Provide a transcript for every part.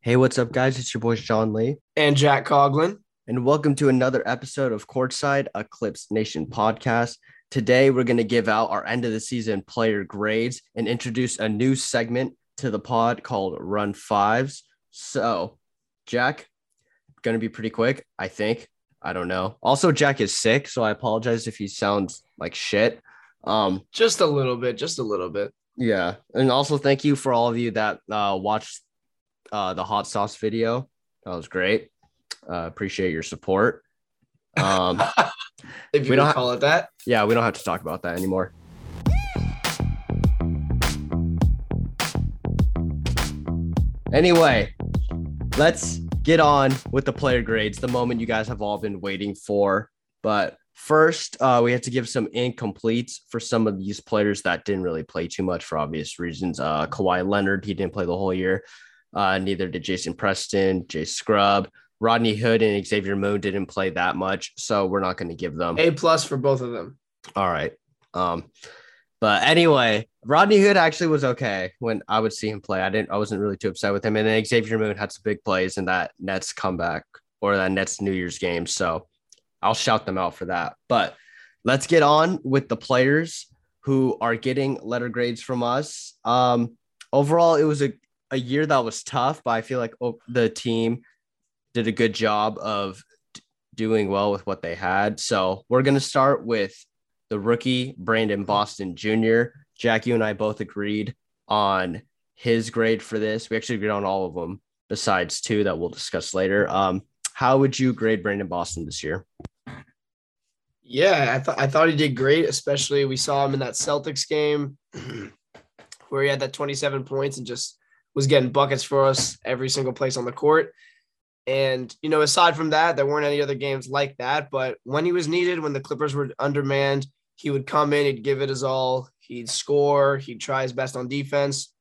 Hey, what's up, guys? It's your boy Sean Lee, and Jack Coglin, and welcome to another episode of Courtside Eclipse Nation podcast. Today, we're going to give out our end of the season player grades and introduce a new segment to the pod called Run Fives. So, Jack, going to be pretty quick, I think. I don't know. Also, Jack is sick, so I apologize if he sounds like shit. Um, just a little bit, just a little bit. Yeah, and also thank you for all of you that uh, watched uh, the hot sauce video. That was great. Uh, appreciate your support. Um, if you we don't call ha- it that. Yeah, we don't have to talk about that anymore. Anyway, let's get on with the player grades, the moment you guys have all been waiting for. But first, uh, we have to give some incompletes for some of these players that didn't really play too much for obvious reasons. Uh, Kawhi Leonard, he didn't play the whole year. Uh, neither did Jason Preston, Jay Scrubb, Rodney Hood, and Xavier Moon didn't play that much, so we're not going to give them a plus for both of them. All right. Um, but anyway, Rodney Hood actually was okay when I would see him play. I didn't, I wasn't really too upset with him. And then Xavier Moon had some big plays in that Nets comeback or that Nets New Year's game. So I'll shout them out for that. But let's get on with the players who are getting letter grades from us. Um, overall, it was a a year that was tough, but I feel like oh, the team did a good job of d- doing well with what they had. So we're going to start with the rookie, Brandon Boston Jr. Jack, you and I both agreed on his grade for this. We actually agreed on all of them besides two that we'll discuss later. Um, how would you grade Brandon Boston this year? Yeah, I thought I thought he did great, especially we saw him in that Celtics game where he had that 27 points and just was getting buckets for us every single place on the court. And, you know, aside from that, there weren't any other games like that. But when he was needed, when the Clippers were undermanned, he would come in, he'd give it his all, he'd score, he'd try his best on defense.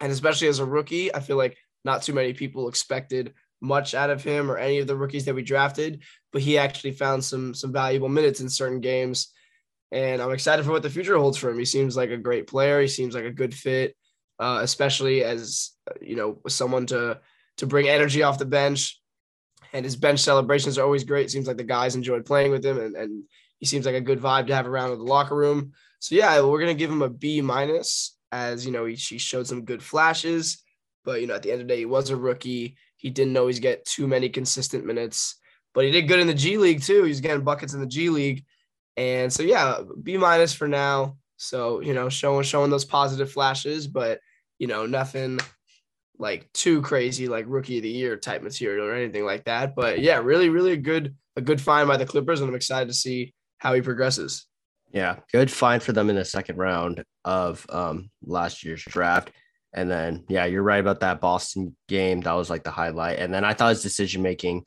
And especially as a rookie, I feel like not too many people expected much out of him or any of the rookies that we drafted, but he actually found some some valuable minutes in certain games. And I'm excited for what the future holds for him. He seems like a great player. He seems like a good fit uh, especially as you know someone to to bring energy off the bench. And his bench celebrations are always great. It seems like the guys enjoyed playing with him, and, and he seems like a good vibe to have around in the locker room. So yeah, we're gonna give him a B minus, as you know he, he showed some good flashes, but you know at the end of the day he was a rookie. He didn't always get too many consistent minutes, but he did good in the G League too. He's getting buckets in the G League, and so yeah, B minus for now. So you know showing showing those positive flashes, but you know, nothing like too crazy like rookie of the year type material or anything like that. But yeah, really, really a good a good find by the Clippers, and I'm excited to see how he progresses. Yeah, good find for them in the second round of um, last year's draft. And then, yeah, you're right about that Boston game. That was like the highlight. And then I thought his decision making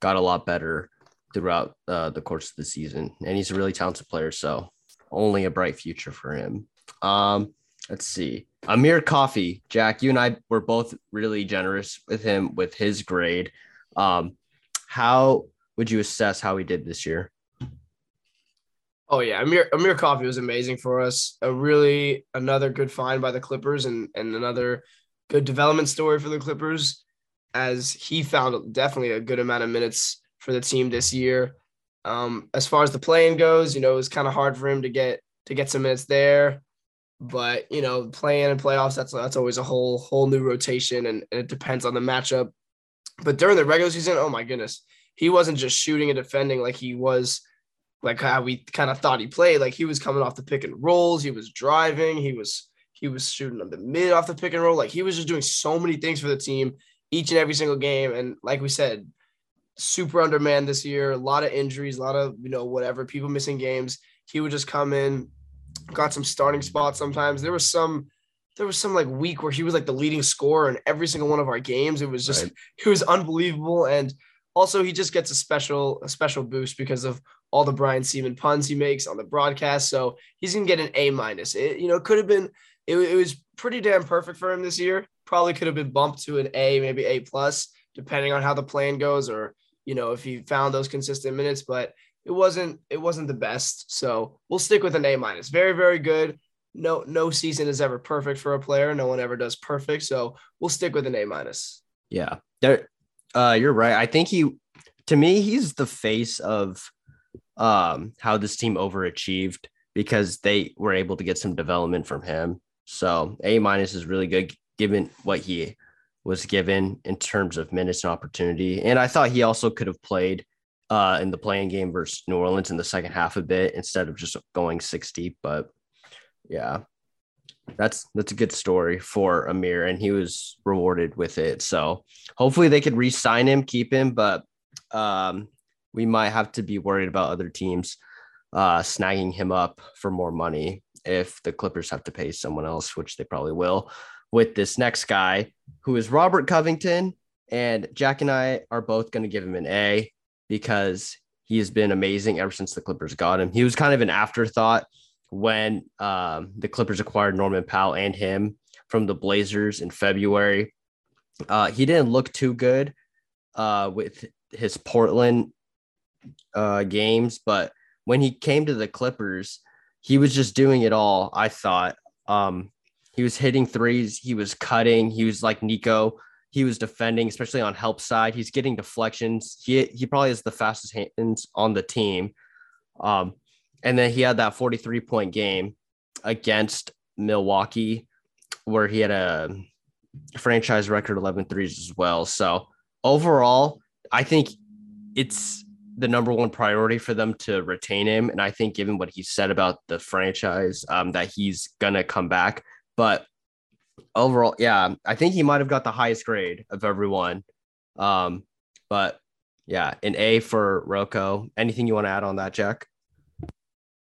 got a lot better throughout uh, the course of the season. And he's a really talented player. So only a bright future for him. Um, let's see. Amir Coffey, Jack, you and I were both really generous with him with his grade. Um, how would you assess how he did this year? Oh yeah, Amir Amir Coffey was amazing for us. A really another good find by the Clippers and and another good development story for the Clippers as he found definitely a good amount of minutes for the team this year. Um, as far as the playing goes, you know, it was kind of hard for him to get to get some minutes there. But you know, playing in playoffs, that's that's always a whole whole new rotation, and, and it depends on the matchup. But during the regular season, oh my goodness, he wasn't just shooting and defending like he was like how we kind of thought he played. Like he was coming off the pick and rolls, he was driving, he was he was shooting on the mid off the pick and roll. Like he was just doing so many things for the team each and every single game. And like we said, super undermanned this year, a lot of injuries, a lot of you know whatever people missing games. He would just come in, got some starting spots sometimes. There was some there was some like week where he was like the leading scorer in every single one of our games. It was just Right. it was unbelievable. And also he just gets a special a special boost because of all the Brian Sieman puns he makes on the broadcast. So he's gonna get an A minus. It you know could have been it, it was pretty damn perfect for him this year. Probably could have been bumped to an A, maybe A plus, depending on how the plan goes, or you know if he found those consistent minutes. But it wasn't it wasn't the best. So we'll stick with an A minus. Very very good. No no season is ever perfect for a player. No one ever does perfect. So we'll stick with an A minus. Yeah, there. Uh, you're right. I think he, to me, he's the face of um how this team overachieved because they were able to get some development from him. So A minus is really good given what he was given in terms of minutes and opportunity. And I thought he also could have played uh in the play-in game versus New Orleans in the second half a bit instead of just going 60. But yeah, that's that's a good story for Amir, and he was rewarded with it. So hopefully they could re-sign him, keep him, but um, we might have to be worried about other teams uh, snagging him up for more money if the Clippers have to pay someone else, which they probably will. With this next guy, who is Robert Covington, and Jack and I are both going to give him an A because he has been amazing ever since the Clippers got him. He was kind of an afterthought when um, the Clippers acquired Norman Powell and him from the Blazers in February. Uh, he didn't look too good uh, with his Portland uh, games, but when he came to the Clippers, he was just doing it all. I thought um, he was hitting threes, he was cutting, he was like Nico. He was defending, especially on help side. He's getting deflections. He he probably has the fastest hands on the team. Um, and then he had that 43 point game against Milwaukee where he had a franchise record 11 threes as well. So overall, I think it's the number one priority for them to retain him. And I think given what he said about the franchise, um, that he's gonna come back. But overall, yeah, I think he might have got the highest grade of everyone. Um, but yeah, an A for Rocco. Anything you want to add on that, Jack?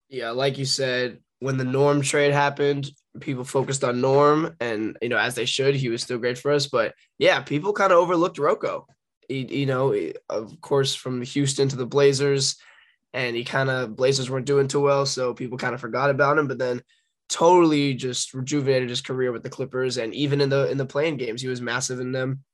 Yeah, like you said, when the Norm trade happened, people focused on Norm, and you know, as they should, he was still great for us. But yeah, people kind of overlooked Rocco. He, you know, of course, from Houston to the Blazers, and he kind of Blazers weren't doing too well, so people kind of forgot about him. But then, totally just rejuvenated his career with the Clippers, and even in the in the play-in games, he was massive in them,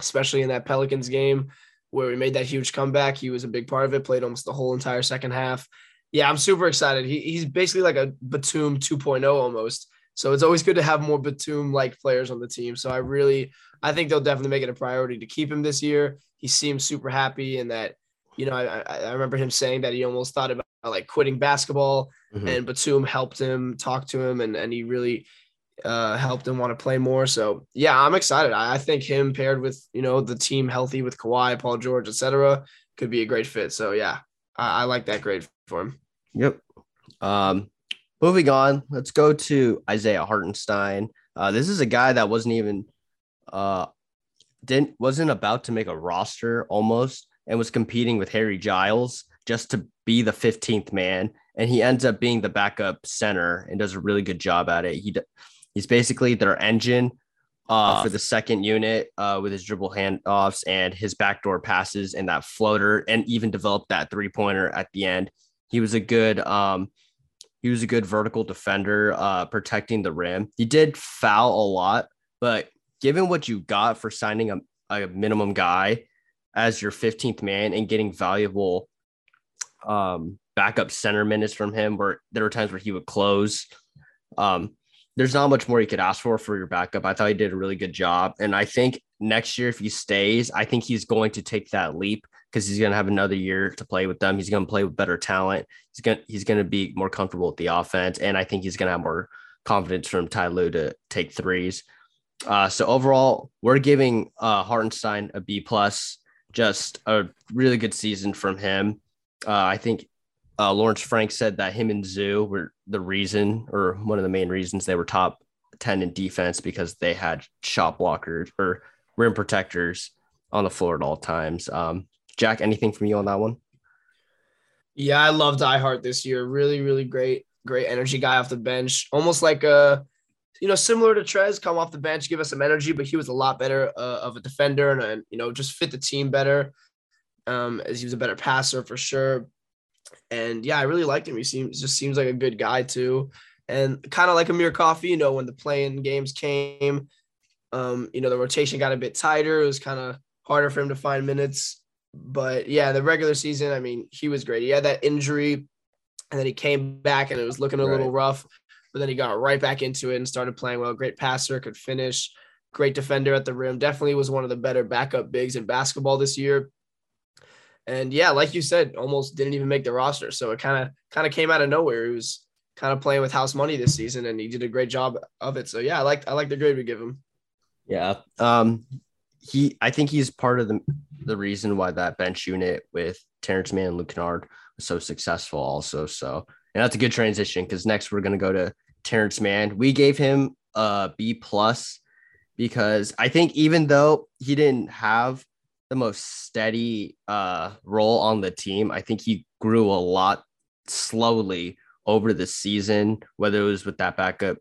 especially in that Pelicans game where we made that huge comeback. He was a big part of it. Played almost the whole entire second half yeah, I'm super excited. He, he's basically like a Batum 2.0 almost. So it's always good to have more Batum like players on the team. So I really, I think they'll definitely make it a priority to keep him this year. He seems super happy and that, you know, I, I remember him saying that he almost thought about like quitting basketball Mhm. and Batum helped him talk to him and, and he really uh, helped him want to play more. So yeah, I'm excited. I, I think him paired with, you know, the team healthy with Kawhi, Paul George, etc., could be a great fit. So yeah, I, I like that grade for him. Yep. Um, moving on, let's go to Isaiah Hartenstein. Uh, this is a guy that wasn't even uh didn't wasn't about to make a roster almost and was competing with Harry Giles just to be the 15th man. And he ends up being the backup center and does a really good job at it. He he's basically their engine uh, for the second unit uh, with his dribble handoffs and his backdoor passes and that floater, and even developed that three pointer at the end. He was a good um he was a good vertical defender uh protecting the rim. He did foul a lot, but given what you got for signing a, a minimum guy as your 15th man and getting valuable um backup center minutes from him where there were times where he would close um there's not much more you could ask for for your backup. I thought he did a really good job and I think next year if he stays, I think he's going to take that leap because he's going to have another year to play with them. He's going to play with better talent. He's going to, he's going to be more comfortable with the offense, and I think he's going to have more confidence from Ty Lue to take threes. Uh, so overall, we're giving uh, Hartenstein a B plus. Just a really good season from him. Uh, I think uh, Lawrence Frank said that him and Zoo were the reason, or one of the main reasons they were top ten in defense because they had shot blockers or rim protectors on the floor at all times. Um, Jack, anything from you on that one? Yeah, I love Die Hard this year. Really, really great, great energy guy off the bench. Almost like a you know, similar to Trez, come off the bench, give us some energy, but he was a lot better uh, of a defender and, and, you know, just fit the team better um, as he was a better passer for sure. And yeah, I really liked him. He seems just seems like a good guy too. And kind of like Amir Coffey, you know, when the play-in games came, um, you know, the rotation got a bit tighter. It was kind of harder for him to find minutes. But yeah, the regular season, I mean, he was great. He had that injury and then he came back and it was looking a right. little rough, but then he got right back into it and started playing well. Great passer, could finish, great defender at the rim. Definitely was one of the better backup bigs in basketball this year. And yeah, like you said, almost didn't even make the roster. So it kind of kind of came out of nowhere. He was kind of playing with house money this season and he did a great job of it. So yeah, I like I like the grade we give him. Yeah. Um he I think he's part of the the reason why that bench unit with Terrence Mann and Luke Kennard was so successful also. So and that's a good transition because next we're gonna go to Terrence Mann. We gave him a B plus because I think even though he didn't have the most steady uh, role on the team. I think he grew a lot slowly over the season, whether it was with that backup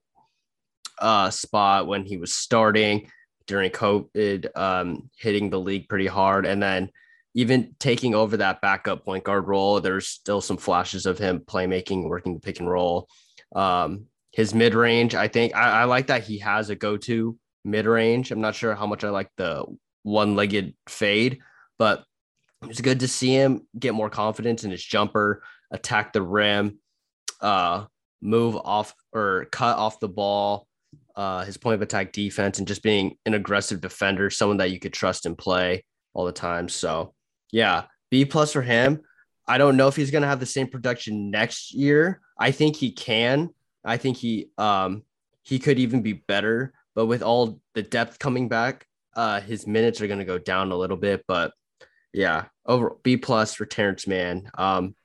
uh, spot when he was starting during COVID, um, hitting the league pretty hard, and then even taking over that backup point guard role. There's still some flashes of him playmaking, working the pick and roll. Um, his mid range, I think I, I like that he has a go to mid range. I'm not sure how much I like the one legged fade, but it's good to see him get more confidence in his jumper, attack the rim, uh, move off or cut off the ball, uh, his point of attack defense, and just being an aggressive defender, someone that you could trust and play all the time. So, yeah, B plus for him. I don't know if he's going to have the same production next year. I think he can. I think he um he could even be better, but with all the depth coming back, uh, his minutes are going to go down a little bit, but yeah, over B plus for Terrence Mann. Um,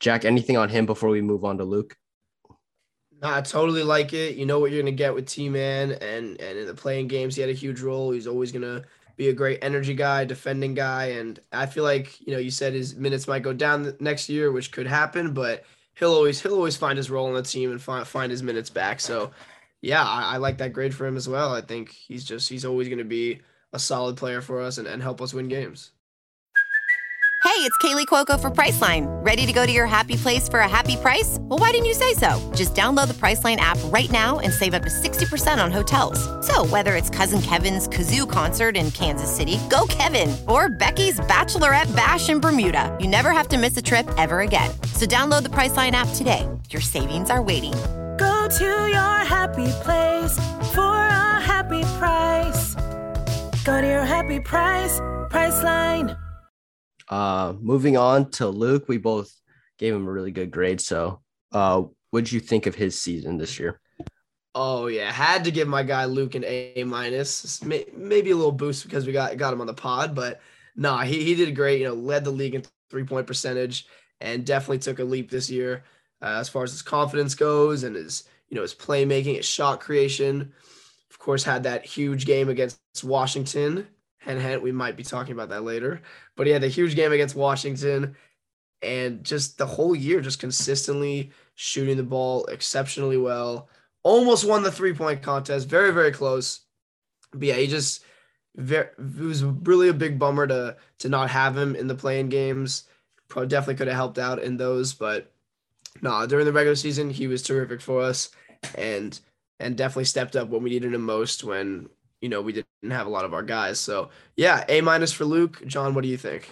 Jack, anything on him before we move on to Luke? No, I totally like it. You know what you're gonna get with T Man, and and in the play-in games, he had a huge role. He's always gonna be a great energy guy, defending guy, and I feel like you know you said his minutes might go down next year, which could happen, but he'll always he'll always find his role in the team and find find his minutes back. So yeah, I, I, like that grade for him as well. I think he's just he's always going to be a solid player for us and, and help us win games. Hey, it's Kaley Cuoco for Priceline. Ready to go to your happy place for a happy price? Well, why didn't you say so? Just download the Priceline app right now and save up to 60% on hotels. So, whether it's Cousin Kevin's Kazoo concert in Kansas City, go Kevin, or Becky's Bachelorette Bash in Bermuda, you never have to miss a trip ever again. So, download the Priceline app today. Your savings are waiting Go to your happy place for a happy price. Go to your happy price, Priceline. Uh, moving on to Luke, we both gave him a really good grade. So, uh, what did you think of his season this year? Oh yeah, had to give my guy Luke an A minus. Maybe a little boost because we got got him on the pod, but nah, he he did great. You know, led the league in three point percentage and definitely took a leap this year uh, as far as his confidence goes and his you know his playmaking, his shot creation. Of course, had that huge game against Washington. And we might be talking about that later. But he had a huge game against Washington, and just the whole year, just consistently shooting the ball exceptionally well. Almost won the three point contest, very very close. But yeah, he just very it was really a big bummer to to not have him in the play-in games. Probably definitely could have helped out in those, but no, during the regular season, he was terrific for us and and definitely stepped up when we needed him most when you know we didn't have a lot of our guys. So yeah, A minus for Luke. John, what do you think?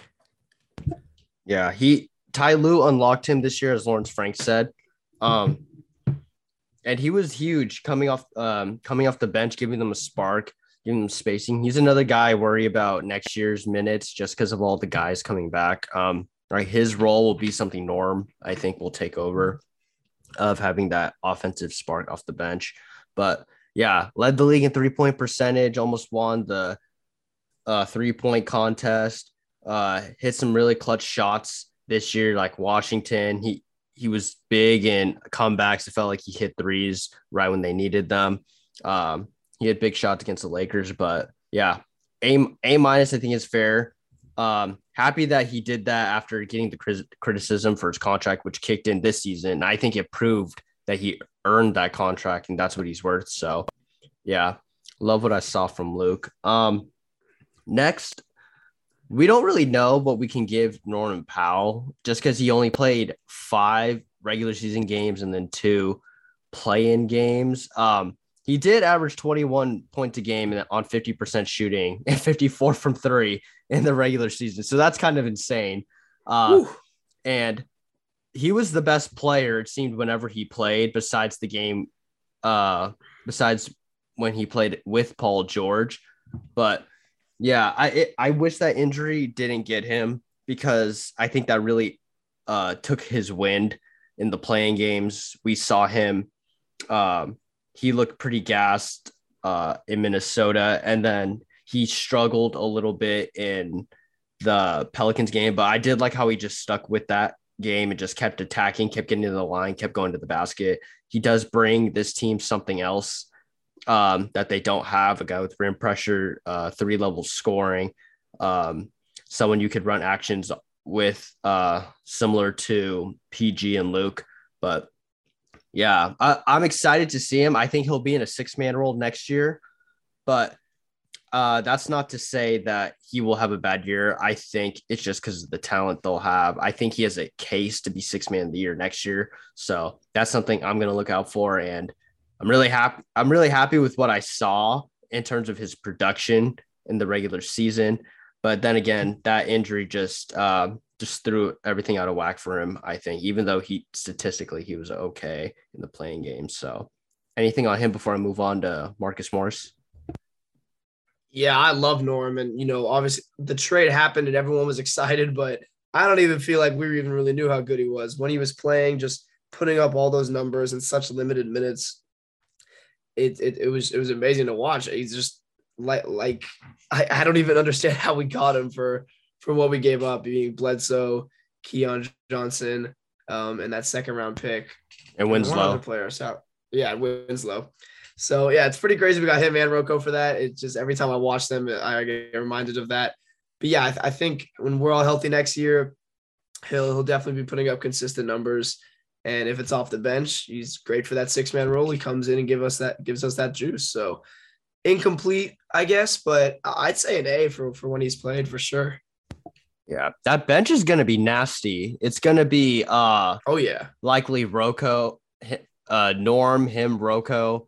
Yeah, he Ty Lue unlocked him this year, as Lawrence Frank said. Um and he was huge coming off um coming off the bench, giving them a spark, giving them spacing. He's another guy I worry about next year's minutes just because of all the guys coming back. Um right? His role will be something Norm, I think, will take over of having that offensive spark off the bench. But yeah, led the league in three point percentage, almost won the uh, three point contest, uh, hit some really clutch shots this year, like Washington. He he was big in comebacks. It felt like he hit threes right when they needed them. Um, he had big shots against the Lakers, but yeah, A A minus I think is fair. Um, happy that he did that after getting the criticism for his contract, which kicked in this season. And I think it proved that he earned that contract and that's what he's worth. So, Yeah, love what I saw from Luke. Um, next, we don't really know what we can give Norman Powell just because he only played five regular season games and then two play-in games. Um, he did average 21 points a game on 50% shooting and 54 from three in the regular season. So that's kind of insane. Uh, and he was the best player, it seemed, whenever he played, besides the game, uh, besides when he played with Paul George. But yeah, I it, I wish that injury didn't get him because I think that really uh, took his wind in the play-in games. We saw him. Um, he looked pretty gassed uh, in Minnesota, and then he struggled a little bit in the Pelicans game. But I did like how he just stuck with that game and just kept attacking, kept getting to the line, kept going to the basket. He does bring this team something else um, that they don't have a guy with rim pressure, uh, three level scoring, um, someone you could run actions with, uh, similar to PG and Luke. But yeah, I, I'm excited to see him. I think he'll be in a six man role next year, but uh, that's not to say that he will have a bad year. I think it's just because of the talent they'll have. I think he has a case to be six man of the year next year. So that's something I'm going to look out for. And I'm really happy. I'm really happy with what I saw in terms of his production in the regular season. But then again, that injury just uh, just threw everything out of whack for him. I think, even though he statistically he was okay in the play-in game. So, anything on him before I move on to Marcus Morris? Yeah, I love Norm, and you know, obviously the trade happened and everyone was excited, but I don't even feel like we even really knew how good he was when he was playing, just putting up all those numbers in such limited minutes it, it, it was it was amazing to watch. He's just like like I, I don't even understand how we got him for for what we gave up, being Bledsoe, Keon Johnson, um, and that second round pick. And Winslow. And player. So yeah, Winslow. So yeah, it's pretty crazy. We got him and Rocco for that. It's just every time I watch them, I get reminded of that. But yeah, I, th- I think when we're all healthy next year, he'll he'll definitely be putting up consistent numbers. And if it's off the bench, he's great for that six man role. He comes in and give us that gives us that juice. So incomplete, I guess, but I'd say an A for for when he's played for sure. Yeah, that bench is gonna be nasty. It's gonna be uh oh yeah, likely Rocco, uh Norm, him, Rocco,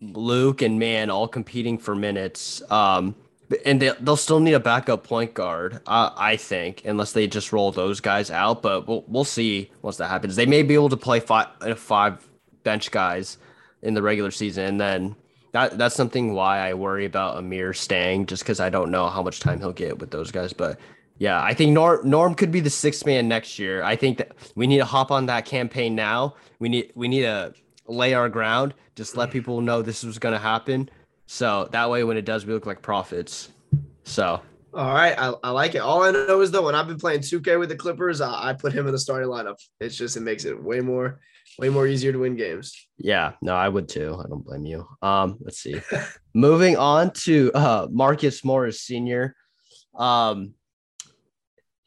Luke, and man all competing for minutes. Um and they, they'll still need a backup point guard, uh, I think, unless they just roll those guys out. But we'll we'll see once that happens. They may be able to play five uh, five bench guys in the regular season, and then that that's something why I worry about Amir staying, just because I don't know how much time he'll get with those guys. But yeah, I think Norm Norm could be the sixth man next year. I think that we need to hop on that campaign now. We need we need to lay our ground, just let people know this was going to happen so that way, when it does, we look like prophets. So. All right, I, I like it. All I know is though, when I've been playing 2K with the Clippers, I, I put him in the starting lineup. It's just it makes it way more, way more easier to win games. Yeah, no, I would too. I don't blame you. Um, let's see. Moving on to uh Marcus Morris Sr. Um,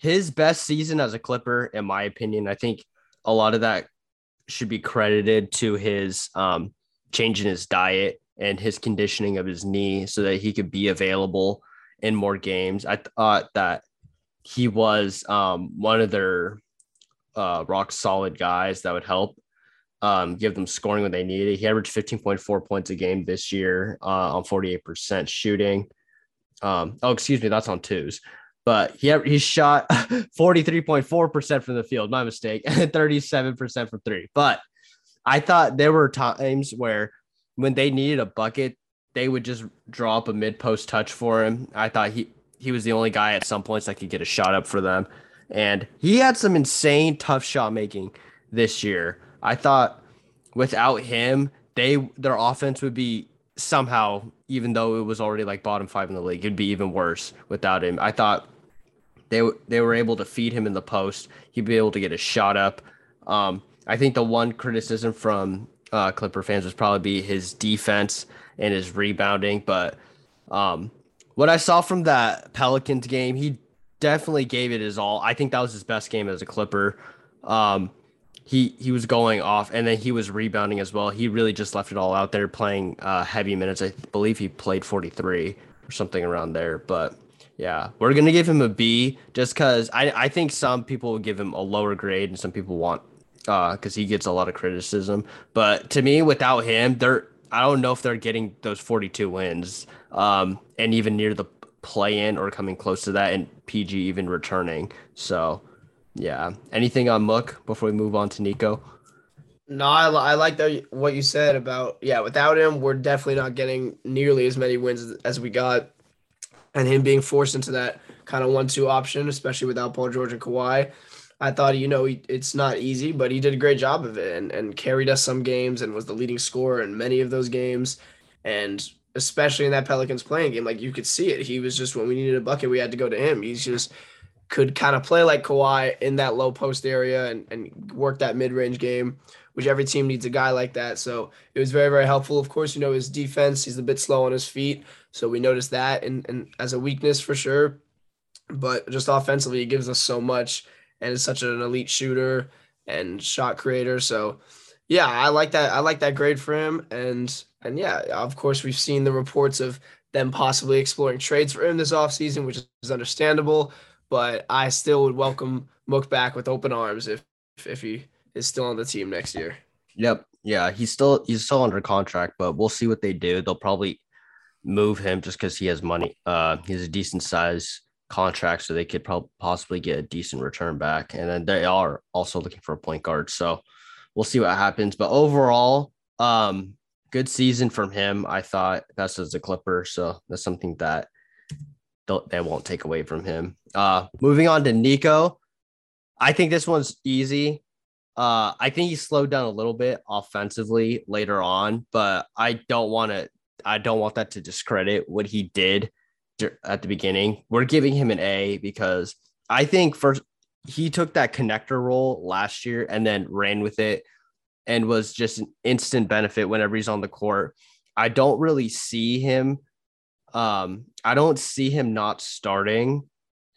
his best season as a Clipper, in my opinion, I think a lot of that should be credited to his um changing his diet and his conditioning of his knee so that he could be available in more games. I thought that he was um, one of their uh, rock solid guys that would help um, give them scoring when they needed. He averaged 15.4 points a game this year uh, on 48% shooting. Um, oh, excuse me, that's on twos. But he he shot 43.4% from the field, my mistake, and 37% from three. But I thought there were times where when they needed a bucket, they would just draw up a mid post touch for him. I thought he he was the only guy at some points that could get a shot up for them, and he had some insane tough shot making this year. I thought without him, they their offense would be somehow, even though it was already like bottom five in the league, it'd be even worse without him. I thought they they were able to feed him in the post. He'd be able to get a shot up. Um, I think the one criticism from uh, Clipper fans would probably be his defense and his rebounding. But um, what I saw from that Pelicans game, he definitely gave it his all. I think that was his best game as a Clipper. Um, he he was going off and then he was rebounding as well. He really just left it all out there playing uh, heavy minutes. I believe he played 43 or something around there. But yeah, we're gonna give him a B just because I I think some people will give him a lower grade and some people want uh because he gets a lot of criticism. But to me, without him, they're I don't know if they're getting those 42 wins um and even near the play in or coming close to that and PG even returning. So yeah. Anything on Mook before we move on to Nico? No, I, I like what you said about yeah. Without him, we're definitely not getting nearly as many wins as we got, and him being forced into that kind of one-two option, especially without Paul George and Kawhi. I thought you know it's not easy, but he did a great job of it and and carried us some games and was the leading scorer in many of those games, and especially in that Pelicans play-in game, like you could see it. He was just when we needed a bucket, we had to go to him. He's just could kind of play like Kawhi in that low post area and, and work that mid range game, which every team needs a guy like that. So it was very, very helpful. Of course, you know, his defense, he's a bit slow on his feet. So we noticed that and, and as a weakness for sure. But just offensively, he gives us so much and is such an elite shooter and shot creator. So yeah, I like that. I like that grade for him. And and yeah, of course, we've seen the reports of them possibly exploring trades for him this offseason, which is understandable but I still would welcome Mook back with open arms if if he is still on the team next year. Yep. Yeah, he's still he's still under contract, but we'll see what they do. They'll probably move him just because he has money. Uh, he's a decent size contract, so they could probably possibly get a decent return back. And then they are also looking for a point guard, so we'll see what happens. But overall, um, good season from him. I thought best as a Clipper, so that's something that they won't take away from him. Uh, moving on to Nico, I think this one's easy. Uh, I think he slowed down a little bit offensively later on, but I don't want to. I don't want that to discredit what he did at the beginning. We're giving him an A because I think first he took that connector role last year and then ran with it and was just an instant benefit whenever he's on the court. I don't really see him um, I don't see him not starting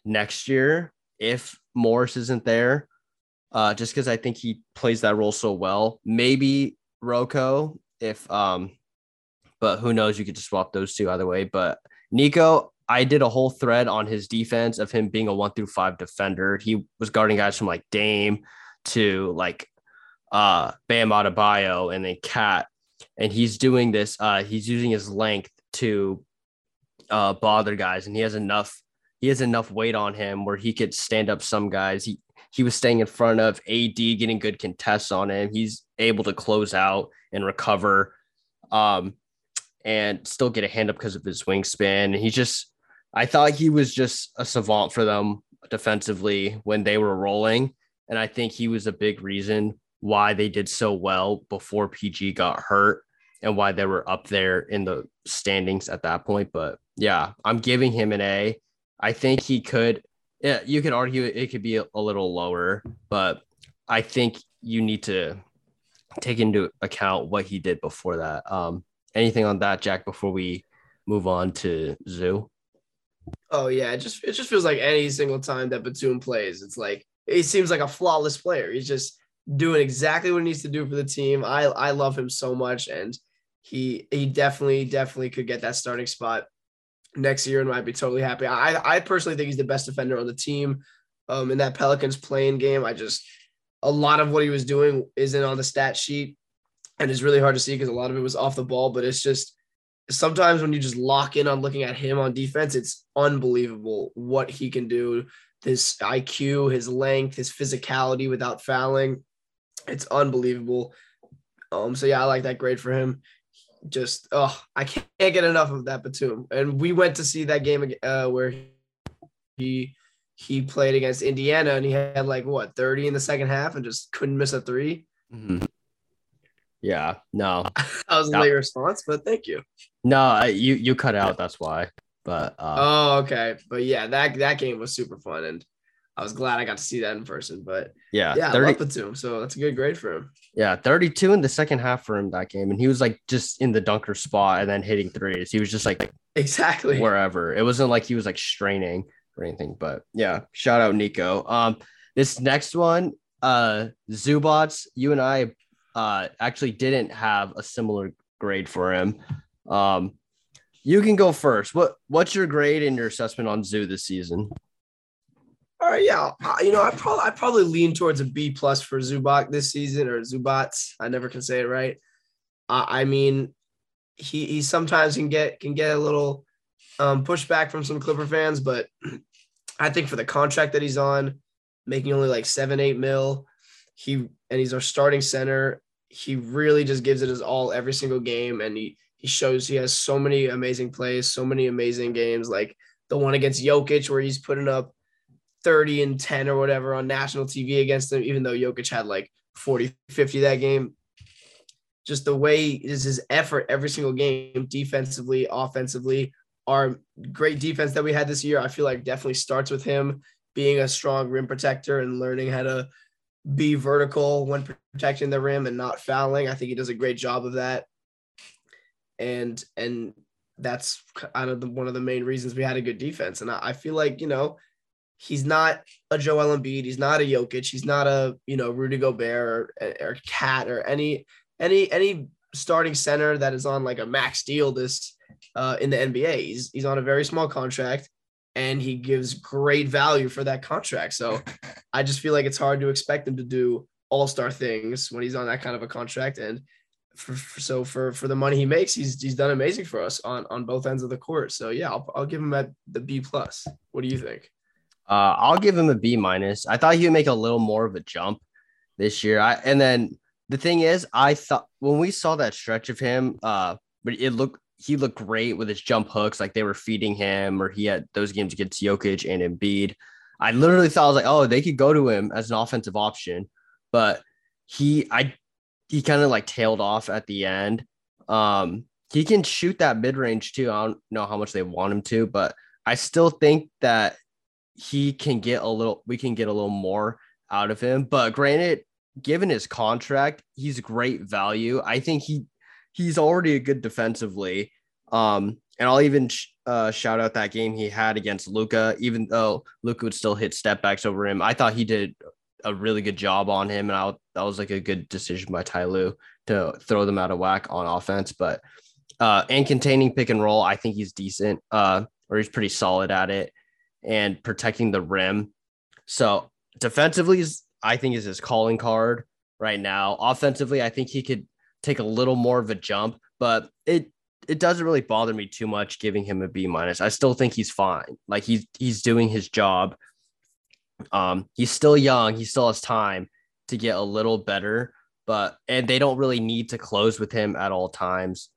next year if Morris isn't there. Uh, just because I think he plays that role so well. Maybe Rocco, if um, but who knows? You could just swap those two either way. But Nico, I did a whole thread on his defense of him being a one through five defender. He was guarding guys from like Dame to like uh Bam Adebayo and then Cat. And he's doing this, uh, he's using his length to uh, bother guys, and he has enough. He has enough weight on him where he could stand up some guys. He he was staying in front of AD, getting good contests on him. He's able to close out and recover, um, and still get a hand up because of his wingspan. He just, I thought he was just a savant for them defensively when they were rolling, and I think he was a big reason why they did so well before PG got hurt and why they were up there in the standings at that point. But yeah, I'm giving him an A. I think he could. Yeah, you could argue it could be a, a little lower, but I think you need to take into account what he did before that. Um, anything on that, Jack? Before we move on to Zoo. Oh yeah, it just it just feels like any single time that Batum plays, it's like he seems like a flawless player. He's just doing exactly what he needs to do for the team. I I love him so much, and he he definitely definitely could get that starting spot next year and might be totally happy. I I personally think he's the best defender on the team. Um, in that Pelicans play-in game, I just a lot of what he was doing isn't on the stat sheet, and it's really hard to see because a lot of it was off the ball. But it's just sometimes when you just lock in on looking at him on defense, it's unbelievable what he can do. His IQ, his length, his physicality without fouling, it's unbelievable. Um, so yeah, I like that grade for him just oh, I can't get enough of that Batum. And we went to see that game uh, where he he played against Indiana and he had like what 30 in the second half and just couldn't miss a 3 mm-hmm. Yeah, no, that was a late response, but thank you. No, you you cut out. That's why. But uh, oh, okay. But yeah, that that game was super fun and I was glad I got to see that in person. But yeah, yeah, 30, I love Batum. So that's a good grade for him. Yeah, 32 in the second half for him that game. And he was like just in the dunker spot and then hitting threes. He was just like exactly wherever. It wasn't like he was like straining or anything. But yeah, shout out Nico. Um, this next one, uh Zubats, you and I uh actually didn't have a similar grade for him. Um you can go first. What what's your grade and your assessment on Zoo this season? All right, yeah, you know, I probably I probably lean towards a B plus for Zubac this season or Zubats. I never can say it right. I mean, he he sometimes can get can get a little um, pushback from some Clipper fans, but I think for the contract that he's on, making only like seven eight mil, he and he's our starting center. He really just gives it his all every single game, and he he shows he has so many amazing plays, so many amazing games, like the one against Jokic where he's putting up 30 and 10 or whatever on national TV against them, even though Jokic had like 40, 50 that game. Just the way is his effort every single game, defensively, offensively. Our great defense that we had this year, I feel like definitely starts with him being a strong rim protector and learning how to be vertical when protecting the rim and not fouling. I think he does a great job of that. And and that's kind of the, one of the main reasons we had a good defense. And I, I feel like, you know, he's not a Joel Embiid, he's not a Jokic, he's not a you know Rudy Gobert or, or Cat or any any any starting center that is on like a max deal this uh, in the NBA. He's he's on a very small contract and he gives great value for that contract. So I just feel like it's hard to expect him to do all-star things when he's on that kind of a contract and for, for, so for for the money he makes he's he's done amazing for us on on both ends of the court. So yeah, I'll, I'll give him at the B plus. What do you think? Uh, I'll give him a B minus. I thought he would make a little more of a jump this year. I and then the thing is, I thought when we saw that stretch of him, uh, but it looked he looked great with his jump hooks, like they were feeding him, or he had those games against Jokic and Embiid. I literally thought I was like, oh, they could go to him as an offensive option, but he, I, he kind of like tailed off at the end. Um, he can shoot that mid range too. I don't know how much they want him to, but I still think that he can get a little we can get a little more out of him. But granted, given his contract, he's great value. I think he he's already a good defensively. Um, and I'll even uh, shout out that game he had against Luka, even though Luka would still hit step backs over him. I thought he did a really good job on him, and I, that was like a good decision by Ty Lue to throw them out of whack on offense. But uh, and containing pick and roll, I think he's decent, uh, or he's pretty solid at it and protecting the rim. So defensively is I think is his calling card right now. Offensively, I think he could take a little more of a jump, but it it doesn't really bother me too much giving him a B minus. I still think he's fine. Like he's he's doing his job. Um, he's still young. He still has time to get a little better, but and they don't really need to close with him at all times.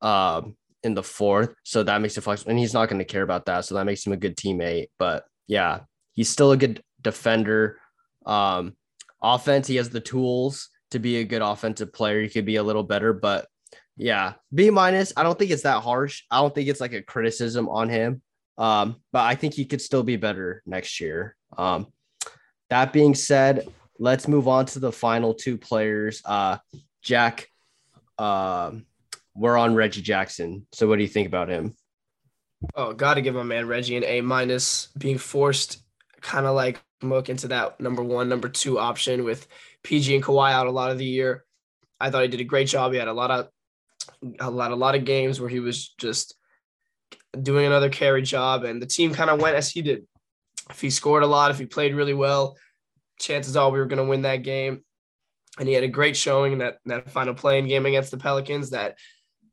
Um, in the fourth. So that makes it flexible. And he's not going to care about that. So that makes him a good teammate. But yeah, he's still a good defender. Um, offense, he has the tools to be a good offensive player. He could be a little better, but yeah, B minus. I don't think it's that harsh. I don't think it's like a criticism on him. Um, but I think he could still be better next year. Um, that being said, let's move on to the final two players. Uh, Jack, um, we're on Reggie Jackson. So what do you think about him? Oh, got to give my man Reggie an A minus. Being forced, kind of like look into that number one, number two option with PG and Kawhi out a lot of the year. I thought he did a great job. He had a lot of a lot a lot of games where he was just doing another carry job, and the team kind of went as he did. If he scored a lot, if he played really well, chances are we were going to win that game. And he had a great showing in that that final play-in game against the Pelicans that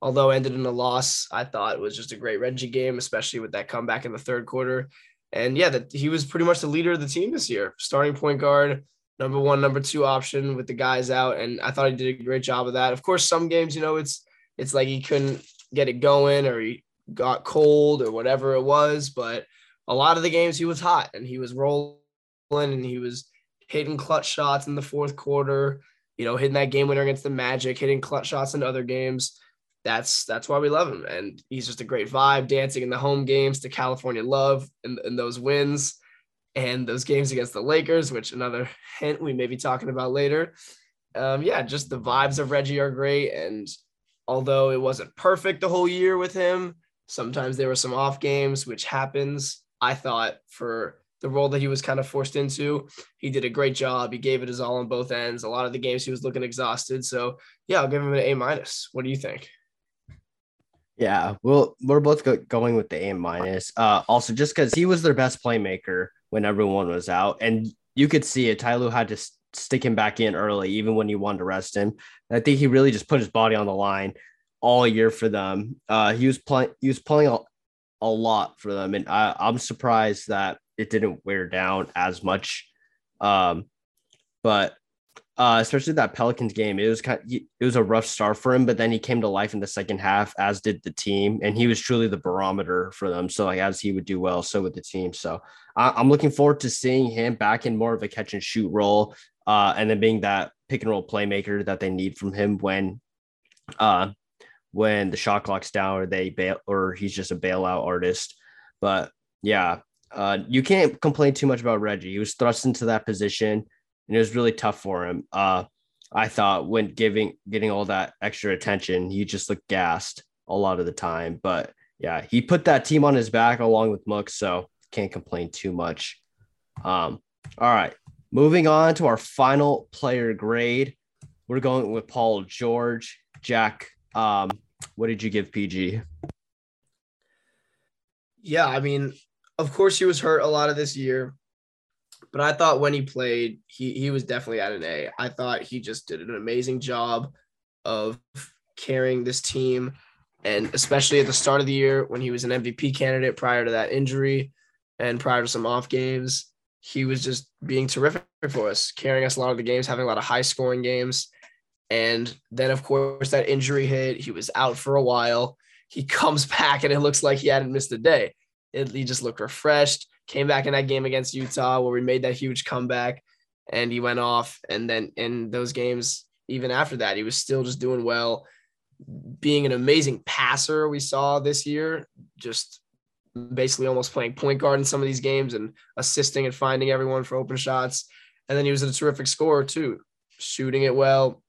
although ended in a loss, I thought it was just a great Reggie game, especially with that comeback in the third quarter. And yeah, that he was pretty much the leader of the team this year, starting point guard, number one, number two option with the guys out. And I thought he did a great job of that. Of course, some games, you know, it's it's like he couldn't get it going or he got cold or whatever it was. But a lot of the games he was hot and he was rolling and he was hitting clutch shots in the fourth quarter, you know, hitting that game winner against the Magic, hitting clutch shots in other games that's that's why we love him. And he's just a great vibe, dancing in the home games to California love and, and those wins and those games against the Lakers, which another hint we may be talking about later. Um, yeah, just the vibes of Reggie are great. And although it wasn't perfect the whole year with him, sometimes there were some off games, which happens. I thought for the role that he was kind of forced into. He did a great job. He gave it his all on both ends. A lot of the games he was looking exhausted. So yeah, I'll give him an A minus. What do you think? Yeah, well, we're both go- going with the A minus. Uh, also, just because he was their best playmaker when everyone was out, and you could see it. Ty Lue had to stick him back in early, even when you wanted to rest him. And I think he really just put his body on the line all year for them. Uh, he was playing. He was playing a, a lot for them, and I, I'm surprised that it didn't wear down as much. Um, but uh, especially that Pelicans game, it was kind of, it was a rough start for him, but then he came to life in the second half, as did the team, and he was truly the barometer for them. So like as he would do well, so would the team. So I, am looking forward to seeing him back in more of a catch and shoot role, uh, and then being that pick and roll playmaker that they need from him when, uh, when the shot clock's down or they bail or he's just a bailout artist. But yeah, uh, you can't complain too much about Reggie. He was thrust into that position, and it was really tough for him. Uh, I thought when giving getting all that extra attention, he just looked gassed a lot of the time. But yeah, he put that team on his back along with Mook, so can't complain too much. Um, all right, moving on to our final player grade. We're going with Paul George. Jack, um, what did you give PG? Yeah, I mean, of course he was hurt a lot of this year, but I thought when he played, he he was definitely at an A. I thought he just did an amazing job of carrying this team, and especially at the start of the year when he was an MVP candidate prior to that injury, and prior to some off games, he was just being terrific for us, carrying us a lot of the games, having a lot of high scoring games. And then, of course, that injury hit. He was out for a while. He comes back and it looks like he hadn't missed a day. It, he just looked refreshed. Came back in that game against Utah where we made that huge comeback, and he went off. And then in those games, even after that, he was still just doing well. Being an amazing passer, we saw this year, just basically almost playing point guard in some of these games and assisting and finding everyone for open shots. And then he was a terrific scorer too, shooting it well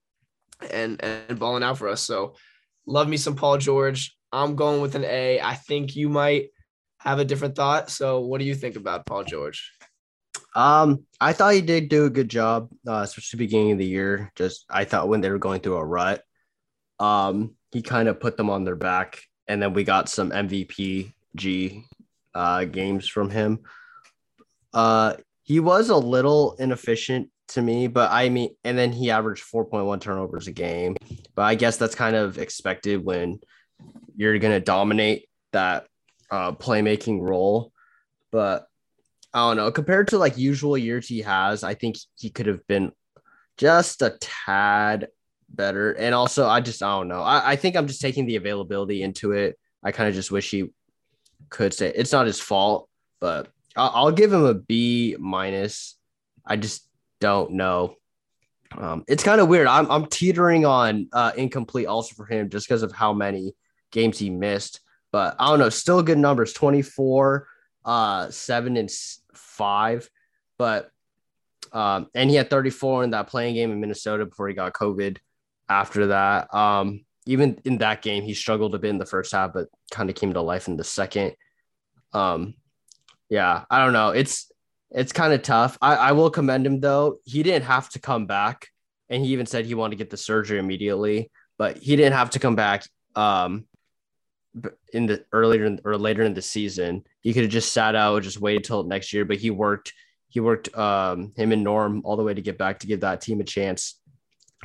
and and balling out for us. So love me some Paul George. I'm going with an A. I think you might have a different thought. So, what do you think about Paul George? Um, I thought he did do a good job, uh, especially beginning of the year. Just I thought when they were going through a rut, um, he kind of put them on their back, and then we got some MVP G uh, games from him. Uh, he was a little inefficient to me, but I mean, and then he averaged 4.1 turnovers a game. But I guess that's kind of expected when you're going to dominate that uh, playmaking role. But I don't know. Compared to like usual years he has, I think he could have been just a tad better. And also, I just, I don't know. I, I think I'm just taking the availability into it. I kind of just wish he could say it's not his fault, but I'll, I'll give him a B minus. I just don't know. Um, it's kind of weird. I'm, I'm teetering on uh, incomplete also for him just because of how many games he missed. But I don't know, still good numbers 24, uh, seven and five. But um, and he had 34 in that play-in game in Minnesota before he got COVID. After that, um, even in that game, he struggled a bit in the first half, but kind of came to life in the second. Um, yeah, I don't know. It's it's kind of tough. I, I will commend him though. He didn't have to come back, and he even said he wanted to get the surgery immediately, but he didn't have to come back. Um, in the earlier or later in the season, he could have just sat out, just waited till next year. But he worked. He worked um, him and Norm all the way to get back to give that team a chance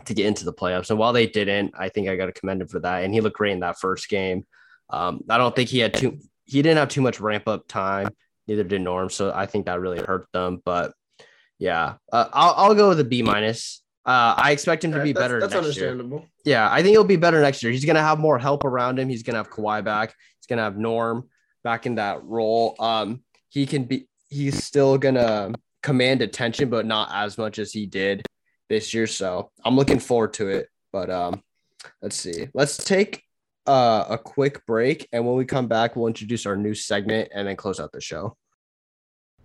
to get into the playoffs. And while they didn't, I think I got to commend him for that. And he looked great in that first game. Um, I don't think he had too. He didn't have too much ramp up time. Neither did Norm. So I think that really hurt them. But yeah, uh, I'll, I'll go with a B minus. Uh, I expect him to be that's, better That's understandable. year. Yeah, I think he'll be better next year. He's gonna have more help around him. He's gonna have Kawhi back. He's gonna have Norm back in that role. Um, he can be. He's still gonna command attention, but not as much as he did this year. So I'm looking forward to it. But um, let's see. Let's take uh, a quick break, and when we come back, we'll introduce our new segment and then close out the show.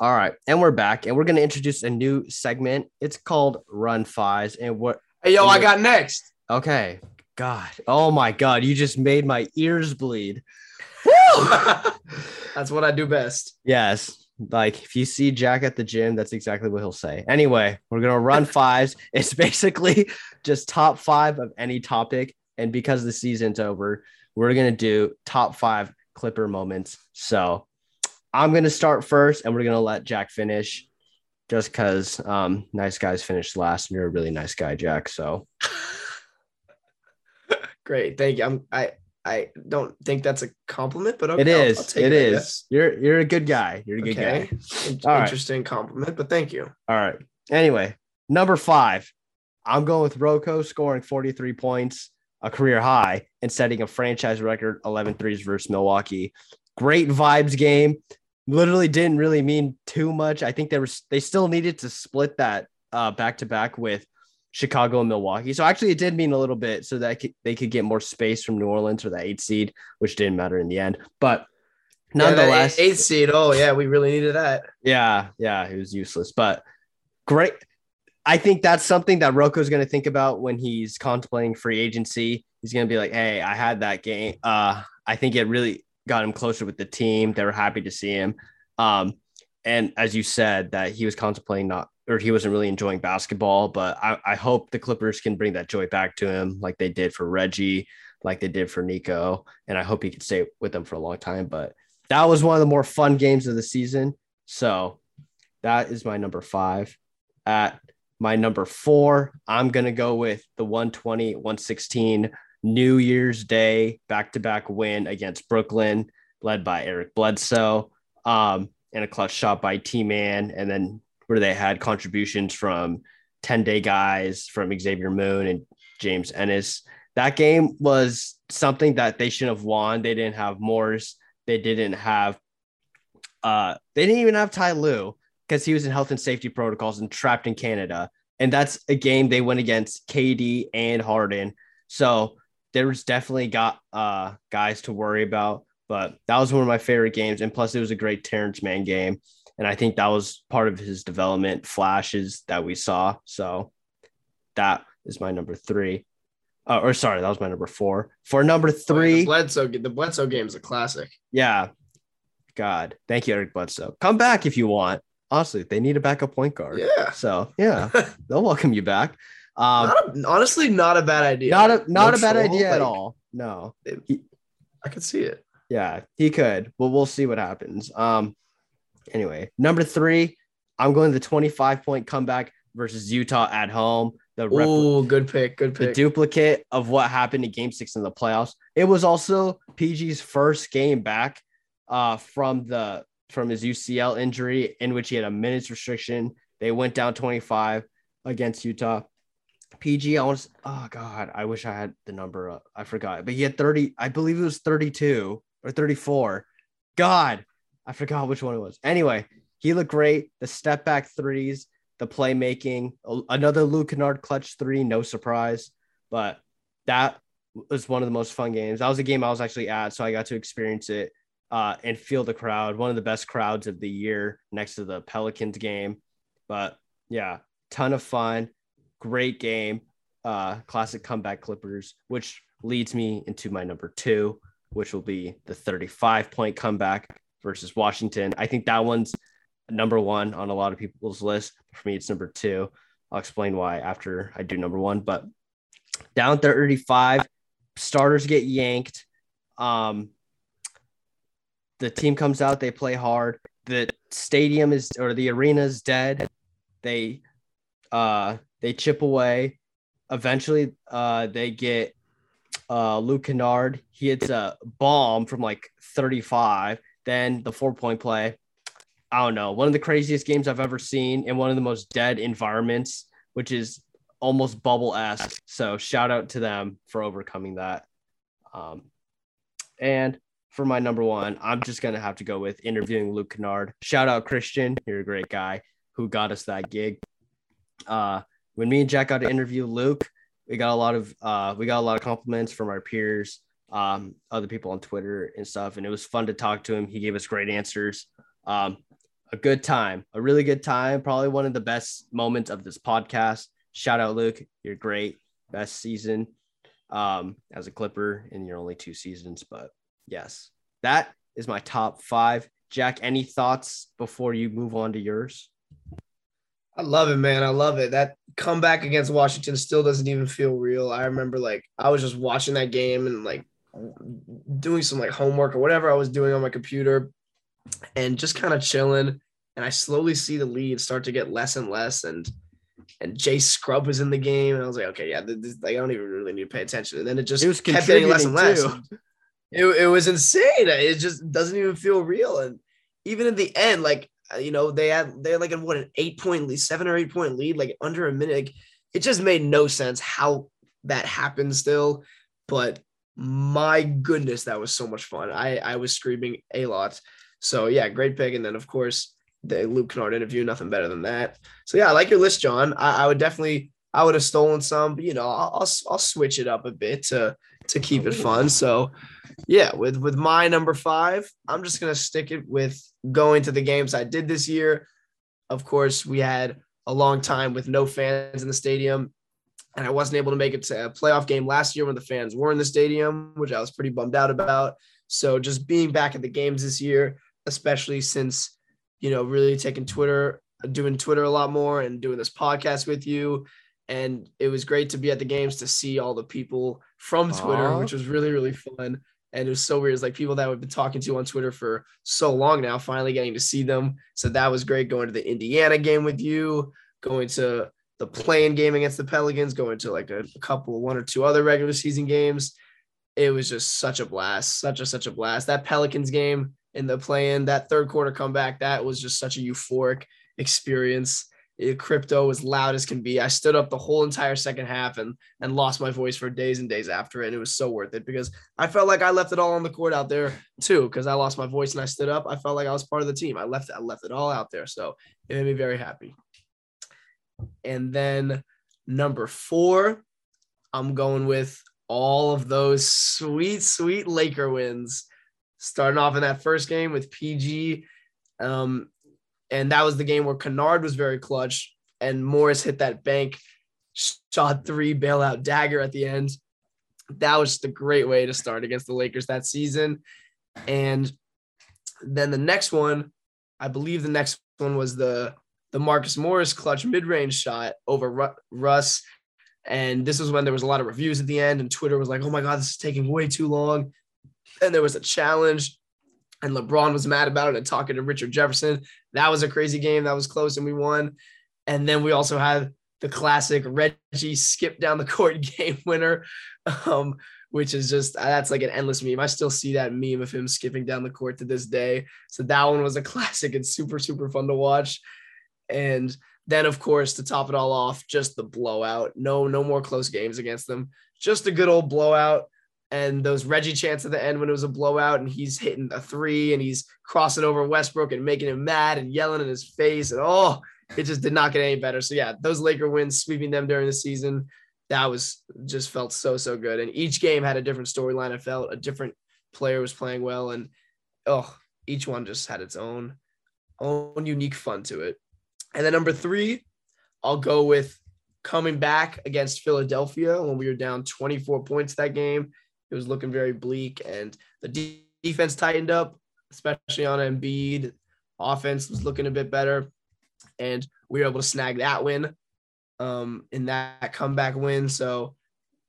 All right, and we're back, and we're going to introduce a new segment. It's called Run Fives, and what? Hey, yo, I got next. Okay, God, oh my God, you just made my ears bleed. That's what I do best. Yes, like if you see Jack at the gym, that's exactly what he'll say. Anyway, we're gonna run fives. It's basically just top five of any topic, and because the season's over, we're gonna do top five Clipper moments. So I'm gonna start first, and we're gonna let Jack finish, just because um, nice guys finished last, and you're a really nice guy, Jack. So Great, thank you. I'm I I don't think that's a compliment, but okay, it I'll- I'll take it I is. You're you're a good guy. You're a good Okay. guy. In- All right. Interesting compliment, but thank you. All right. Anyway, number five, I'm going with Rocco scoring 43 points, a career high, and setting a franchise record 11 threes versus Milwaukee. Great vibes game. Literally didn't really mean too much. I think they were they still needed to split that uh, back to back with Chicago and Milwaukee. So actually, it did mean a little bit so that they could get more space from New Orleans or the eight seed, which didn't matter in the end. But Yeah, nonetheless, eighth seed. Oh yeah, we really needed that. yeah, yeah, it was useless, but great. I think that's something that Rocco's going to think about when he's contemplating free agency. He's going to be like, "Hey, I had that game. Uh, I think it really got him closer with the team. They were happy to see him." Um, and as you said, that he was contemplating not, or he wasn't really enjoying basketball. But I, I hope the Clippers can bring that joy back to him, like they did for Reggie, like they did for Nico, and I hope he can stay with them for a long time. But that was one of the more fun games of the season. So that is my number five. At my number four, I'm going to go with the 120, 116 New Year's Day back to back win against Brooklyn, led by Eric Bledsoe, um, and a clutch shot by T Man. And then where they had contributions from 10 day guys from Xavier Moon and James Ennis. That game was something that they shouldn't have won. They didn't have Morris. They didn't have uh they didn't even have Ty Lue because he was in health and safety protocols and trapped in Canada. And that's a game they went against KD and Harden. So there was definitely got uh guys to worry about. But that was one of my favorite games. And plus it was a great Terance Mann game. And I think that was part of his development flashes that we saw. So that is my number three. Uh, or sorry, that was my number four. For number Oh, yeah, three, the Bledsoe, the Bledsoe game is a classic. yeah. God, thank you, Eric Bledsoe. Come back if you want. Honestly, they need a backup point guard. Yeah. So yeah, they'll welcome you back. Um, not a, honestly, not a bad idea. not a not No a bad troll, idea at all. No. I could see it. Yeah, he could. But we'll see what happens. Um. Anyway, number three, I'm going the 25 point comeback versus Utah at home. The rep- Oh, good pick. Good the pick. duplicate of what happened in game six in the playoffs. It was also PG's first game back uh, from the from his UCL injury, in which he had a minutes restriction. They went down 25 against Utah. PG, I was oh god, I wish I had the number up. I forgot, but he had 30, I believe it was 32 or 34. God, I forgot which one it was. Anyway, he looked great. The step back threes, the playmaking, another Luke Kennard clutch three, no surprise. But that was one of the most fun games. That was a game I was actually at, so I got to experience it uh, and feel the crowd. One of the best crowds of the year, next to the Pelicans game. But yeah, ton of fun, great game, uh, classic comeback Clippers, which leads me into my number two, which will be the 35 point comeback versus Washington. I think that one's number one on a lot of people's list. For me, it's number two. I'll explain why after I do number one. But down 35, starters get yanked. Um, the team comes out, they play hard. The stadium is or the arena is dead. They uh they chip away. Eventually, uh they get uh Luke Kennard. He hits a bomb from like 35. Then the four point play. I don't know, one of the craziest games I've ever seen in one of the most dead environments, which is almost bubble esque. So shout out to them for overcoming that. Um, and for my number one, I'm just gonna have to go with interviewing Luke Kennard. Shout out Christian, you're a great guy who got us that gig. Uh, when me and Jack got to interview Luke, we got a lot of uh, we got a lot of compliments from our peers, um, other people on Twitter and stuff, and it was fun to talk to him. He gave us great answers. Um, a good time, a really good time. Probably one of the best moments of this podcast. Shout out Luke, you're great. Best season um, as a Clipper in your only two seasons, but yes, that is my top five. Jack, any thoughts before you move on to yours? I love it, man. I love it. That comeback against Washington still doesn't even feel real. I remember like I was just watching that game and like doing some like homework or whatever I was doing on my computer and just kind of chilling. And I slowly see the lead start to get less and less. And and Jay Scrubb was in the game. And I was like, okay, yeah, this, like, I don't even really need to pay attention. And then it just It was kept getting less and less. It, it was insane. It just doesn't even feel real. And even in the end, like Uh, you know, they had they had like a what an eight point lead, seven or eight point lead, like under a minute. It just made no sense how that happened still. But my goodness, that was so much fun. I I was screaming a lot. So yeah, great pick. And then of course the Luke Kennard interview, nothing better than that. So yeah, I like your list, John. I, I would definitely I would have stolen some, but you know, I'll, I'll I'll switch it up a bit to to keep it oh. fun. So yeah, with with my number five, I'm just gonna stick it with going to the games I did this year. Of course, we had a long time with no fans in the stadium, and I wasn't able to make it to a playoff game last year when the fans were in the stadium, which I was pretty bummed out about. So just being back at the games this year, especially since you know really taking Twitter, doing Twitter a lot more, and doing this podcast with you. And it was great to be at the games to see all the people from Twitter, Aw. which was really, really fun. And it was so weird. It's like people that we've been talking to on Twitter for so long now, finally getting to see them. So that was great going to the Indiana game with you, going to the play-in game against the Pelicans, going to like a, a couple, one or two other regular season games. It was just such a blast, such a such a blast. That Pelicans game in the play-in, that third quarter comeback, that was just such a euphoric experience. It, crypto was loud as can be. I stood up the whole entire second half and and lost my voice for days and days after it. And it was so worth it because I felt like I left it all on the court out there too. Because I lost my voice and I stood up. I felt like I was part of the team. I left I left it all out there. So it made me very happy. And then number four, I'm going with all of those sweet, sweet Laker wins. Starting off in that first game with PG. Um, and that was the game where Kennard was very clutch and Morris hit that bank shot three bailout dagger at the end. That was just a great way to start against the Lakers that season. And then the next one, I believe the next one was the the Marcus Morris clutch mid-range shot over Ru- Russ. And this was when there was a lot of reviews at the end, and Twitter was like, "Oh my god, this is taking way too long." And there was a challenge, and LeBron was mad about it and talking to Richard Jefferson. That was a crazy game. That was close, and we won. And then we also had the classic Reggie skip down the court game winner, um, which is just that's like an endless meme. I still see that meme of him skipping down the court to this day. So that one was a classic and super super fun to watch. And then of course to top it all off, just the blowout. No no more close games against them. Just a good old blowout. And those Reggie chants at the end when it was a blowout and he's hitting a three and he's crossing over Westbrook and making him mad and yelling in his face. And oh, it just did not get any better. So yeah, those Laker wins, sweeping them during the season, that was just felt so so good. And each game had a different storyline. I felt a different player was playing well, and oh, each one just had its own own unique fun to it. And then number three, I'll go with coming back against Philadelphia when we were down 24 points that game. It was looking very bleak, and the de- defense tightened up, especially on Embiid. Offense was looking a bit better and we were able to snag that win um, in that comeback win. So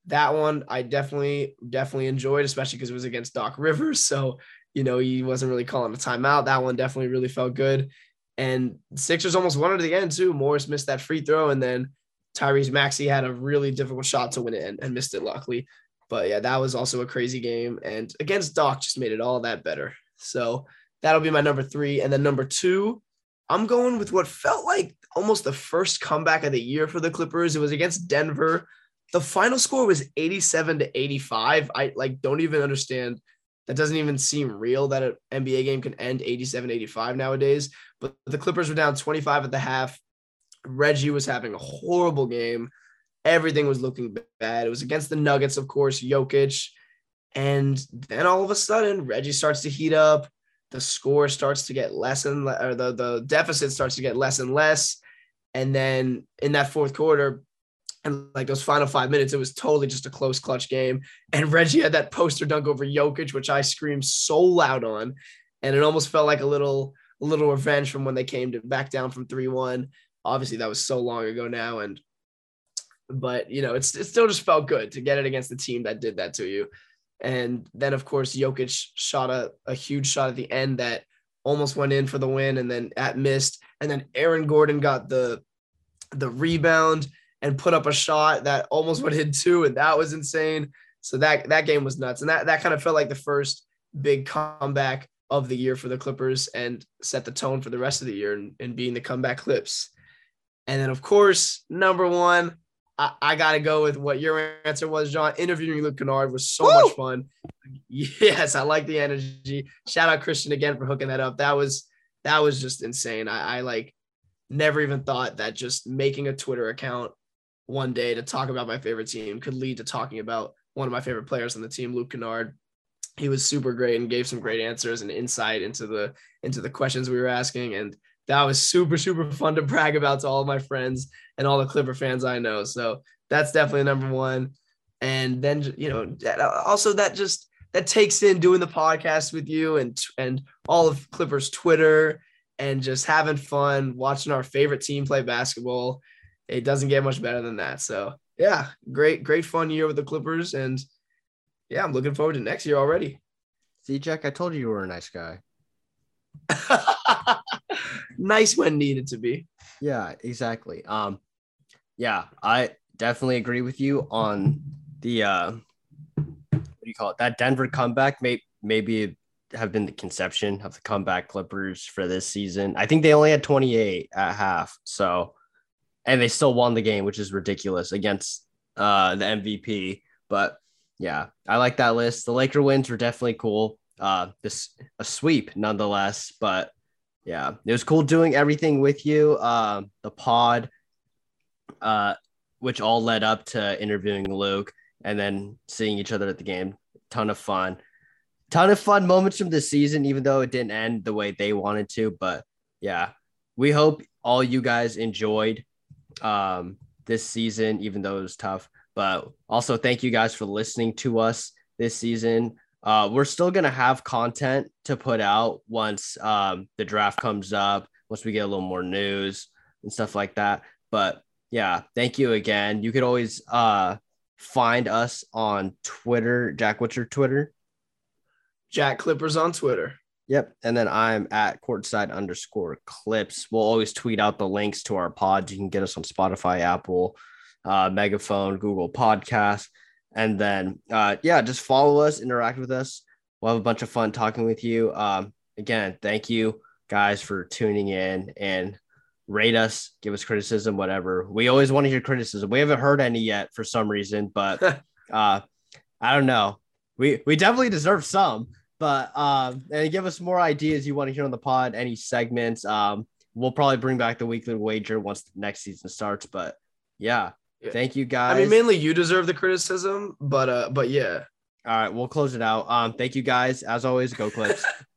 that one I definitely definitely enjoyed, especially because it was against Doc Rivers. So you know he wasn't really calling a timeout. That one definitely really felt good. And Sixers almost won it at the end too. Morris missed that free throw, and then Tyrese Maxey had a really difficult shot to win it and, and missed it luckily. But yeah, that was also a crazy game. And against Doc just made it all that better. So that'll be my number three. And then number two, I'm going with what felt like almost the first comeback of the year for the Clippers. It was against Denver. The final score was 87 to 85. I like don't even understand that doesn't even seem real that an NBA game can end 87 85 nowadays. But the Clippers were down 25 at the half. Reggie was having a horrible game. Everything was looking bad. It was against the Nuggets, of course, Jokic. And then all of a sudden, Reggie starts to heat up. The score starts to get less and le- or the, the deficit starts to get less and less. And then in that fourth quarter, and like those final five minutes, it was totally just a close clutch game. And Reggie had that poster dunk over Jokic, which I screamed so loud on. And it almost felt like a little, a little revenge from when they came to back down from 3-1. Obviously, that was so long ago now. And but you know, it's it still just felt good to get it against the team that did that to you. And then of course Jokic shot a, a huge shot at the end that almost went in for the win and then at missed. And then Aaron Gordon got the the rebound and put up a shot that almost went in too, and that was insane. So that that game was nuts. And that that kind of felt like the first big comeback of the year for the Clippers and set the tone for the rest of the year and, being the comeback clips. And then of course, number one, I, I got to go with what your answer was, John. Interviewing Luke Kennard was so Woo! much fun. Yes, I like the energy. Shout out Christian again for hooking that up. That was that was just insane. I, I like never even thought that just making a Twitter account one day to talk about my favorite team could lead to talking about one of my favorite players on the team, Luke Kennard. He was super great and gave some great answers and insight into the into the questions we were asking. And that was super, super fun to brag about to all my friends and all the Clipper fans I know. So that's definitely number one. And then you know, that- also that just that takes in doing the podcast with you and and all of Clippers Twitter and just having fun watching our favorite team play basketball. It doesn't get much better than that. So yeah, great, great fun year with the Clippers. And yeah, I'm looking forward to next year already. See, Jack, I told you you were a nice guy. nice when needed to be. Yeah, exactly. Um, yeah, I definitely agree with you on the uh, what do you call it? That Denver comeback may maybe have been the conception of the comeback Clippers for this season. I think they only had 28 at half, so and they still won the game, which is ridiculous against uh the MVP. But yeah, I like that list. The Laker wins were definitely cool. Uh, this a sweep nonetheless, but yeah, it was cool doing everything with you. Um, the pod, uh, which all led up to interviewing Luke and then seeing each other at the game. Ton of fun. Ton of fun moments from this season, even though it didn't end the way they wanted to. But yeah, we hope all you guys enjoyed um, this season, even though it was tough. But also, thank you guys for listening to us this season. Uh, we're still gonna have content to put out once um, the draft comes up, once we get a little more news and stuff like that. But yeah, thank you again. You could always uh, find us on Twitter. Jack, what's your Twitter? Jack Clippers on Twitter. Yep. And then I'm at courtside underscore clips. We'll always tweet out the links to our pods. You can get us on Spotify, Apple, uh, Megaphone, Google Podcasts. And then, uh, yeah, just follow us, interact with us. We'll have a bunch of fun talking with you. Um, again, thank you guys for tuning in and rate us, give us criticism, whatever. We always want to hear criticism. We haven't heard any yet for some reason, but uh, I don't know. We we definitely deserve some, but um, and give us more ideas you want to hear on the pod, any segments. Um, we'll probably bring back the weekly wager once the next season starts. But yeah, Yeah. thank you guys. I mean, mainly you deserve the criticism, but uh, but yeah. All right, we'll close it out. Um, thank you guys. As always, go clips.